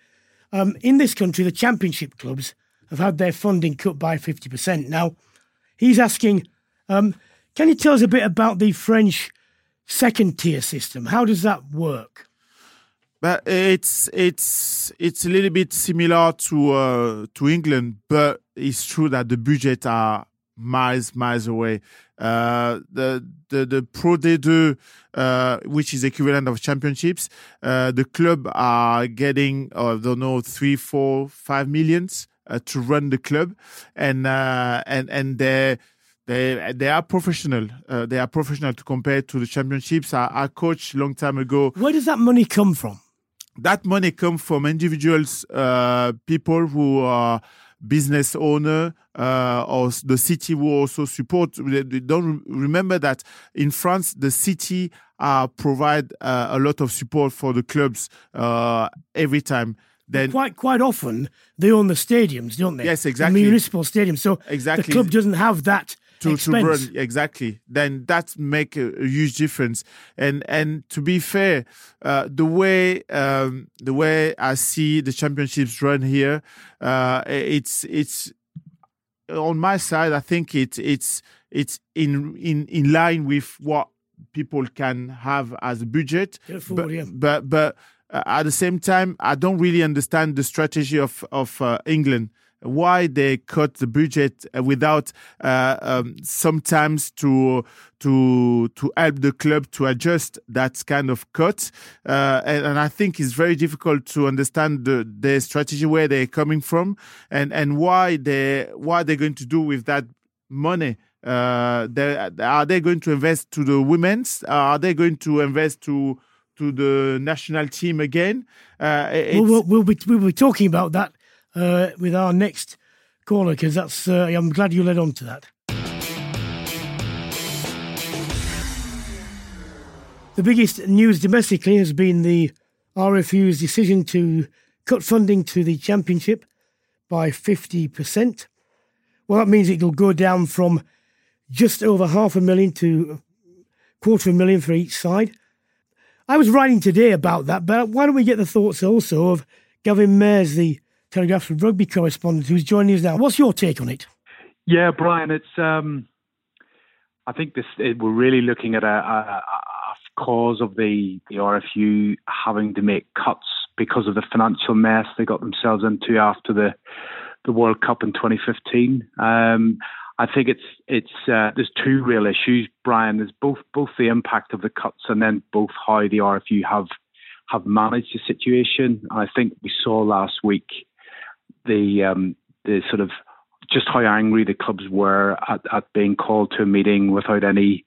Um, in this country, the championship clubs have had their funding cut by 50%. Now, he's asking, um, can you tell us a bit about the French second tier system? How does that work? But it's it's it's a little bit similar to uh, to England, but it's true that the budget are miles miles away. Uh, the the the Pro D2, uh, which is equivalent of championships, uh, the club are getting I don't know three, four, five millions uh, to run the club, and uh, and and they. They they are professional. Uh, they are professional to compare to the championships. I, I coached long time ago. Where does that money come from? That money comes from individuals, uh, people who are business owner uh, or the city who also support. They- Don't re- remember that in France, the city uh, provide uh, a lot of support for the clubs uh, every time. Then quite quite often they own the stadiums, don't they? Yes, The exactly. municipal stadiums. So Exactly. the club doesn't have that to, to run. Exactly. Then that make a, a huge difference. And and to be fair uh, the way um, the way I see the championships run here uh, it's it's on my side I think it it's it's in in in line with what people can have as a budget. But, yeah. but but uh, at the same time I don't really understand the strategy of of uh, England why they cut the budget uh, without uh, um, sometimes to to to help the club to adjust that kind of cut. Uh, and, and I think it's very difficult to understand the the strategy where they're coming from and and why they what they're going to do with that money. Uh, they, are they going to invest to the women's? Are they going to invest to to the national team again? Uh, we'll, we'll be we'll be talking about that uh, with our next caller because that's. Uh, I'm glad you led on to that. The biggest news domestically has been the RFU's decision to cut funding to the championship by 50%. Well, that means it'll go down from just over half a million to a quarter of a million for each side. I was writing today about that, but why don't we get the thoughts also of Gavin Mairs, the Telegraph's rugby correspondent, who's joining us now. What's your take on it? Yeah, Brian, it's. Um, I think this it, we're really looking at a, a, a cause of the the RFU having to make cuts because of the financial mess they got themselves into after the the World Cup in 2015. Um, I think it's it's uh, there's two real issues, Brian. There's both both the impact of the cuts and then both how the RFU have have managed the situation. I think we saw last week the um, the sort of just how angry the clubs were at, at being called to a meeting without any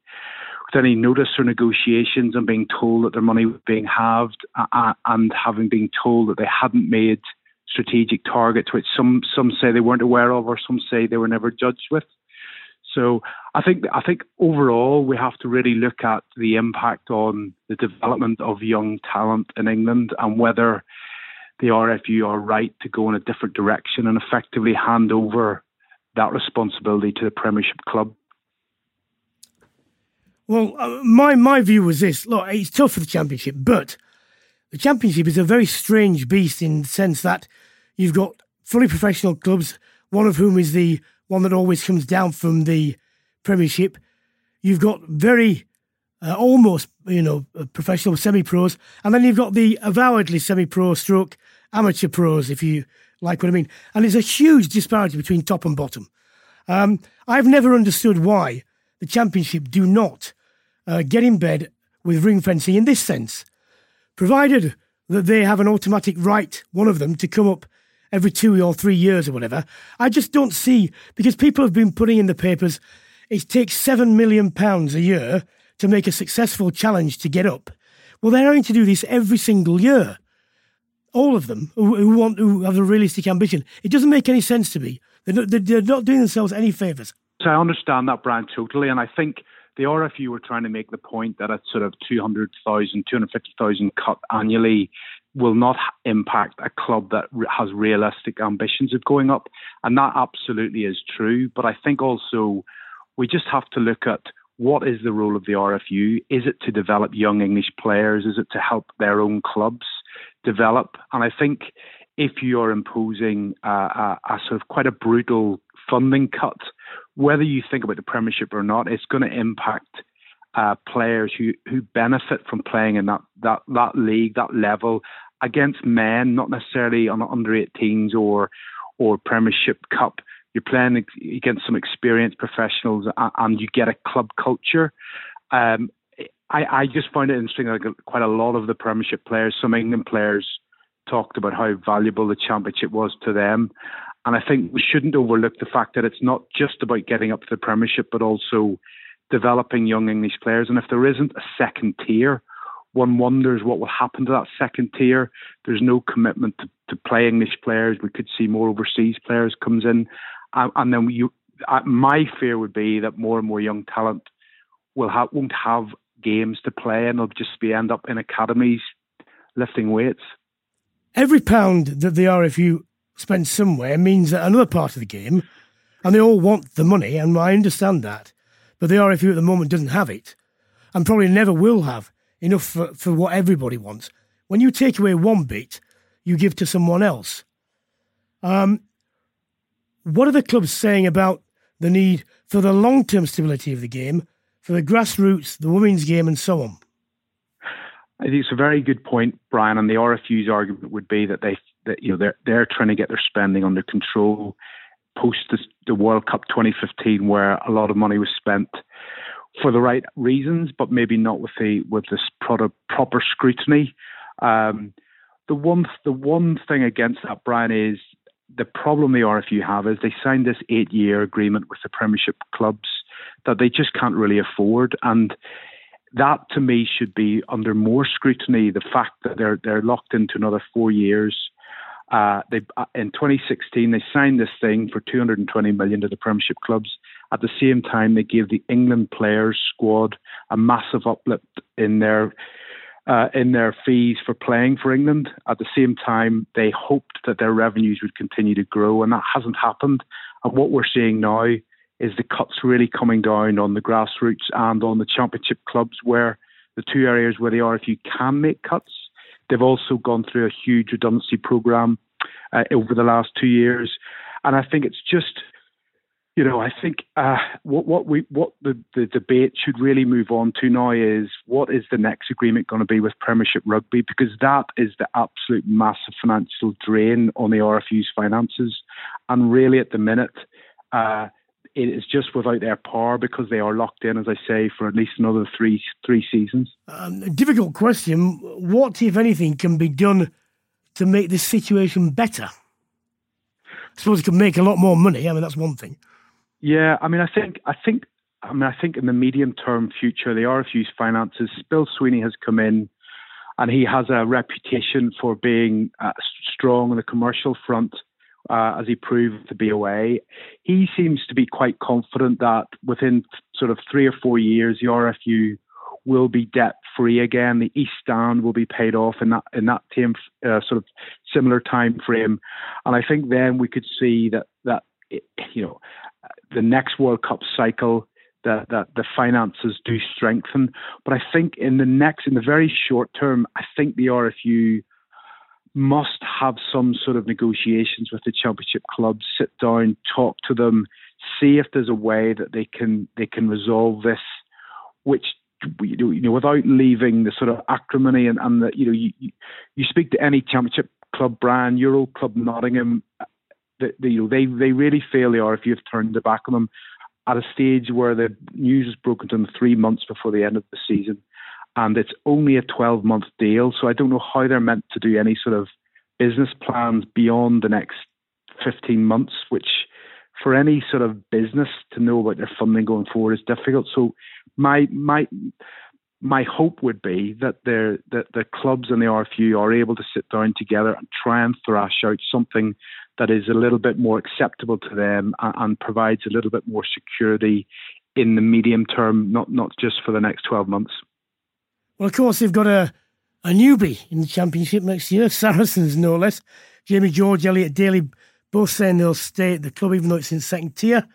with any notice or negotiations and being told that their money was being halved and having been told that they hadn't made strategic targets, which some some say they weren't aware of, or some say they were never judged with. So I think I think overall we have to really look at the impact on the development of young talent in England and whether the RFU are right to go in a different direction and effectively hand over that responsibility to the Premiership club. Well, uh, my my view was this: look, it's tough for the Championship, but the Championship is a very strange beast in the sense that you've got fully professional clubs, one of whom is the one that always comes down from the Premiership. You've got very uh, almost, you know, uh, professional semi-pros, and then you've got the avowedly semi-pro stroke amateur pros, if you like what I mean. And there's a huge disparity between top and bottom. Um, I've never understood why the Championship do not uh, get in bed with ring fencing in this sense, provided that they have an automatic right, one of them, to come up every two or three years or whatever. I just don't see, because people have been putting in the papers, it takes £7 million a year to make a successful challenge to get up. Well, they're having to do this every single year. All of them who, want who have a realistic ambition. It doesn't make any sense to me. They're not, they're not doing themselves any favours. So I understand that, Brian, totally. And I think the RFU were trying to make the point that a sort of 200,000, 250,000 cut annually will not impact a club that has realistic ambitions of going up. And that absolutely is true. But I think also we just have to look at what is the role of the RFU? Is it to develop young English players? Is it to help their own clubs develop? And I think if you are imposing a, a, a sort of quite a brutal funding cut, whether you think about the Premiership or not, it's going to impact uh, players who, who benefit from playing in that, that, that league, that level against men, not necessarily on under 18s or or Premiership Cup. You're playing against some experienced professionals, and you get a club culture. Um, I, I just find it interesting. Like quite a lot of the Premiership players, some England players, talked about how valuable the Championship was to them, and I think we shouldn't overlook the fact that it's not just about getting up to the Premiership, but also developing young English players. And if there isn't a second tier, one wonders what will happen to that second tier. There's no commitment to, to play English players. We could see more overseas players comes in, and then you. My fear would be that more and more young talent will have won't have games to play, and they'll just be end up in academies lifting weights. Every pound that the RFU spends somewhere means that another part of the game, and they all want the money, and I understand that, but the RFU at the moment doesn't have it, and probably never will have enough for, for what everybody wants. When you take away one bit, you give to someone else. Um, what are the clubs saying about the need for the long term stability of the game, for the grassroots, the women's game, and so on? I think it's a very good point, Brian. And the RFU's argument would be that they, that you know, they're they're trying to get their spending under control post the, the World Cup 2015, where a lot of money was spent for the right reasons, but maybe not with the with this proper, proper scrutiny. Um, the one the one thing against that, Brian, is the problem the RFU have is they signed this eight year agreement with the Premiership clubs that they just can't really afford, and that to me should be under more scrutiny. The fact that they're they're locked into another four years. Uh, they uh, in 2016 they signed this thing for 220 million to the Premiership clubs. At the same time, they gave the England players squad a massive uplift in their uh, in their fees for playing for England. At the same time, they hoped that their revenues would continue to grow, and that hasn't happened. And what we're seeing now is the cuts really coming down on the grassroots and on the championship clubs, where the two areas where they are, if you can make cuts. They've also gone through a huge redundancy program uh, over the last two years, and I think it's just you know, I think uh, what what we what the, the debate should really move on to now is what is the next agreement going to be with Premiership Rugby because that is the absolute massive financial drain on the RFU's finances, and really at the minute, uh, it is just without their power because they are locked in, as I say, for at least another three three seasons. Um, difficult question. What, if anything, can be done to make this situation better? I suppose it could make a lot more money. I mean, that's one thing. Yeah, I mean, I think I think I mean, I think in the medium term future, the RFU's finances. Bill Sweeney has come in, and he has a reputation for being uh, strong on the commercial front uh, as he proved to be away. He seems to be quite confident that within sort of three or four years, the RFU will be debt free again. The East Stand will be paid off in that in that time, uh, sort of similar time frame, and I think then we could see that that you know the next World Cup cycle that that the finances do strengthen. But I think in the next in the very short term, I think the RFU must have some sort of negotiations with the championship clubs, sit down, talk to them, see if there's a way that they can they can resolve this, which you know without leaving the sort of acrimony and, and the you know you you speak to any championship club brand, Euro Club Nottingham, the, the, you know they they really feel they are if you've turned their back on them at a stage where the news was broken to them three months before the end of the season and it's only a 12 month deal. So I don't know how they're meant to do any sort of business plans beyond the next 15 months, which for any sort of business to know about their funding going forward is difficult. So my my my hope would be that the that the clubs and the RFU are able to sit down together and try and thrash out something that is a little bit more acceptable to them and, and provides a little bit more security in the medium term, not not just for the next 12 months. Well, of course, they've got a, a newbie in the championship next year, [LAUGHS] Saracens no less. Jamie George, Elliot Daly, both saying they'll stay at the club even though it's in second tier.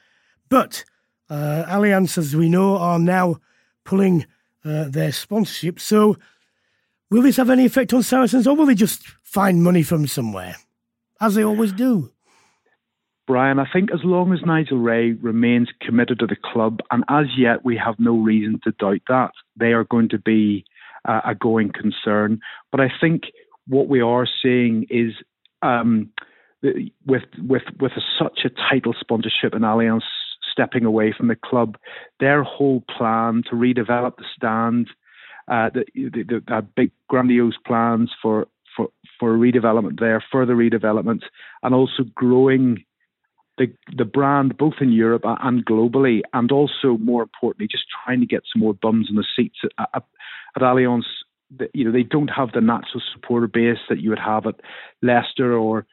But uh, Allianz, as we know, are now pulling uh, their sponsorship. So will this have any effect on Saracens or will they just find money from somewhere, as they always do? Brian, I think as long as Nigel Wray remains committed to the club, and as yet we have no reason to doubt that, they are going to be uh, a going concern. But I think what we are seeing is um, with with with a, such a title sponsorship and Allianz stepping away from the club, their whole plan to redevelop the stand, uh, the, the, the uh, big grandiose plans for for for redevelopment there, further redevelopment, and also growing the the brand both in Europe and globally, and also more importantly, just trying to get some more bums in the seats at, at, at Allianz. You know, they don't have the natural supporter base that you would have at Leicester or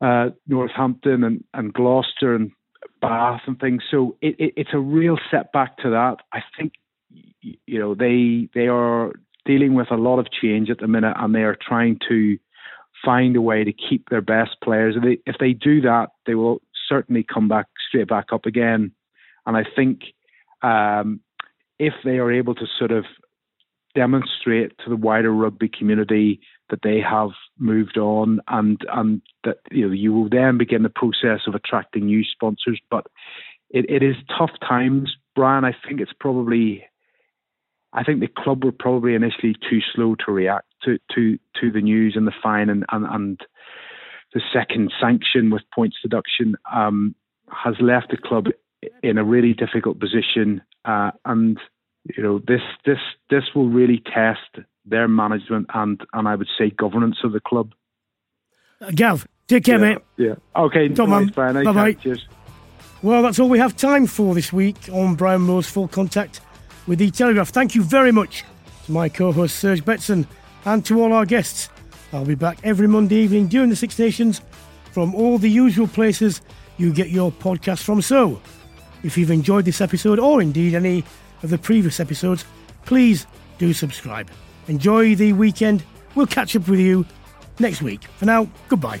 uh, Northampton and, and Gloucester and Bath and things. So it, it, it's a real setback to that. I think you know they they are dealing with a lot of change at the minute, and they are trying to find a way to keep their best players. If they, if they do that, they will certainly come back straight back up again. And I think um, if they are able to sort of demonstrate to the wider rugby community that they have moved on and and that you know you will then begin the process of attracting new sponsors but it, it is tough times brian i think it's probably i think the club were probably initially too slow to react to to to the news and the fine and and, and the second sanction with points deduction um, has left the club in a really difficult position, uh, and you know this this this will really test their management and and I would say governance of the club. Uh, Gav, take care, yeah, mate. Yeah. Okay. Tom, nice, Bye bye. Cheers. Well, that's all we have time for this week on Brian Moore's Full Contact with the Telegraph. Thank you very much to my co-host Serge Betsen and to all our guests. I'll be back every Monday evening during the Six Nations from all the usual places you get your podcast from. So, if you've enjoyed this episode or indeed any of the previous episodes, please do subscribe. Enjoy the weekend. We'll catch up with you next week. For now, goodbye.